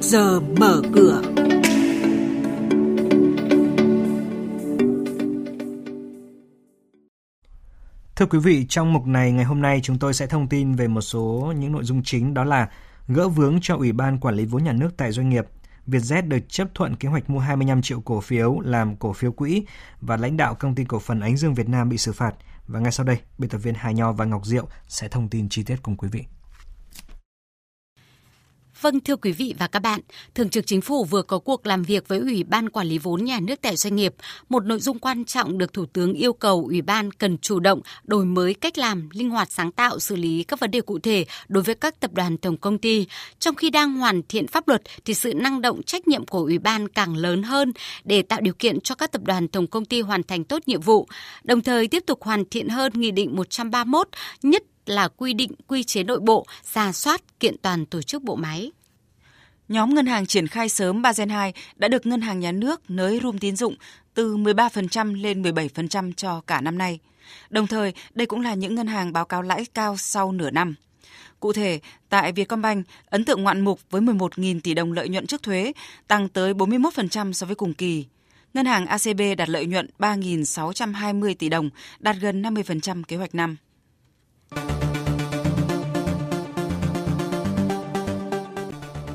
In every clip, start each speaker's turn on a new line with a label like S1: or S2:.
S1: trước giờ mở cửa.
S2: Thưa quý vị, trong mục này ngày hôm nay chúng tôi sẽ thông tin về một số những nội dung chính đó là gỡ vướng cho Ủy ban Quản lý vốn nhà nước tại doanh nghiệp, Vietjet được chấp thuận kế hoạch mua 25 triệu cổ phiếu làm cổ phiếu quỹ và lãnh đạo công ty cổ phần Ánh Dương Việt Nam bị xử phạt. Và ngay sau đây, biên tập viên Hà Nho và Ngọc Diệu sẽ thông tin chi tiết cùng quý vị.
S3: Vâng thưa quý vị và các bạn, Thường trực Chính phủ vừa có cuộc làm việc với Ủy ban Quản lý vốn nhà nước tại doanh nghiệp. Một nội dung quan trọng được Thủ tướng yêu cầu Ủy ban cần chủ động đổi mới cách làm, linh hoạt sáng tạo xử lý các vấn đề cụ thể đối với các tập đoàn tổng công ty. Trong khi đang hoàn thiện pháp luật thì sự năng động trách nhiệm của Ủy ban càng lớn hơn để tạo điều kiện cho các tập đoàn tổng công ty hoàn thành tốt nhiệm vụ, đồng thời tiếp tục hoàn thiện hơn Nghị định 131, nhất là quy định quy chế nội bộ, ra soát kiện toàn tổ chức bộ máy.
S4: Nhóm ngân hàng triển khai sớm Basel II đã được ngân hàng nhà nước nới room tín dụng từ 13% lên 17% cho cả năm nay. Đồng thời, đây cũng là những ngân hàng báo cáo lãi cao sau nửa năm. Cụ thể, tại Vietcombank, ấn tượng ngoạn mục với 11.000 tỷ đồng lợi nhuận trước thuế, tăng tới 41% so với cùng kỳ. Ngân hàng ACB đạt lợi nhuận 3.620 tỷ đồng, đạt gần 50% kế hoạch năm.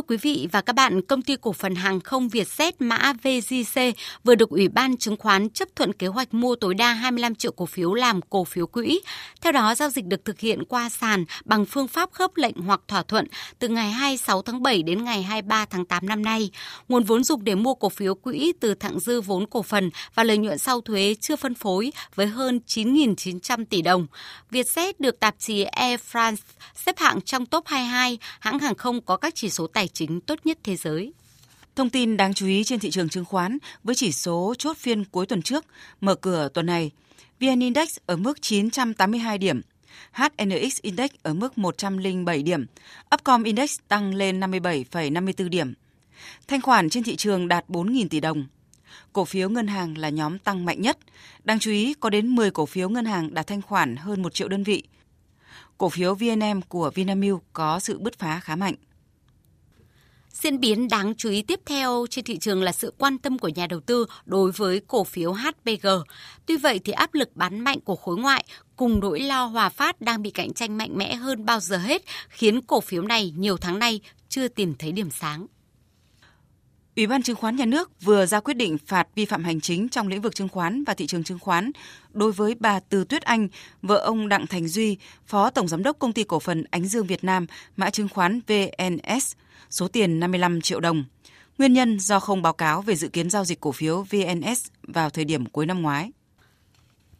S3: Thưa quý vị và các bạn, công ty cổ phần hàng không Vietjet mã VGC vừa được Ủy ban chứng khoán chấp thuận kế hoạch mua tối đa 25 triệu cổ phiếu làm cổ phiếu quỹ. Theo đó, giao dịch được thực hiện qua sàn bằng phương pháp khớp lệnh hoặc thỏa thuận từ ngày 26 tháng 7 đến ngày 23 tháng 8 năm nay. Nguồn vốn dùng để mua cổ phiếu quỹ từ thặng dư vốn cổ phần và lợi nhuận sau thuế chưa phân phối với hơn 9.900 tỷ đồng. Vietjet được tạp chí Air France xếp hạng trong top 22 hãng hàng không có các chỉ số tài chính tốt nhất thế giới.
S4: Thông tin đáng chú ý trên thị trường chứng khoán với chỉ số chốt phiên cuối tuần trước, mở cửa tuần này, VN Index ở mức 982 điểm, HNX Index ở mức 107 điểm, Upcom Index tăng lên 57,54 điểm. Thanh khoản trên thị trường đạt 4.000 tỷ đồng. Cổ phiếu ngân hàng là nhóm tăng mạnh nhất. Đáng chú ý có đến 10 cổ phiếu ngân hàng đạt thanh khoản hơn 1 triệu đơn vị. Cổ phiếu VNM của Vinamilk có sự bứt phá khá mạnh.
S3: Diễn biến đáng chú ý tiếp theo trên thị trường là sự quan tâm của nhà đầu tư đối với cổ phiếu HPG. Tuy vậy thì áp lực bán mạnh của khối ngoại cùng nỗi lo Hòa Phát đang bị cạnh tranh mạnh mẽ hơn bao giờ hết khiến cổ phiếu này nhiều tháng nay chưa tìm thấy điểm sáng.
S4: Ủy ban chứng khoán nhà nước vừa ra quyết định phạt vi phạm hành chính trong lĩnh vực chứng khoán và thị trường chứng khoán đối với bà Từ Tuyết Anh, vợ ông Đặng Thành Duy, Phó Tổng Giám đốc Công ty Cổ phần Ánh Dương Việt Nam, mã chứng khoán VNS, số tiền 55 triệu đồng. Nguyên nhân do không báo cáo về dự kiến giao dịch cổ phiếu VNS vào thời điểm cuối năm ngoái.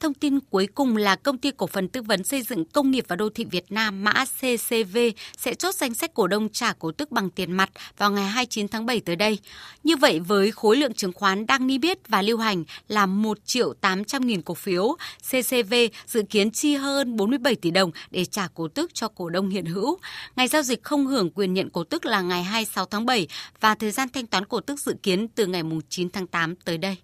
S3: Thông tin cuối cùng là công ty cổ phần tư vấn xây dựng công nghiệp và đô thị Việt Nam mã CCV sẽ chốt danh sách cổ đông trả cổ tức bằng tiền mặt vào ngày 29 tháng 7 tới đây. Như vậy với khối lượng chứng khoán đang niêm yết và lưu hành là 1 triệu 800 nghìn cổ phiếu, CCV dự kiến chi hơn 47 tỷ đồng để trả cổ tức cho cổ đông hiện hữu. Ngày giao dịch không hưởng quyền nhận cổ tức là ngày 26 tháng 7 và thời gian thanh toán cổ tức dự kiến từ ngày 9 tháng 8 tới đây.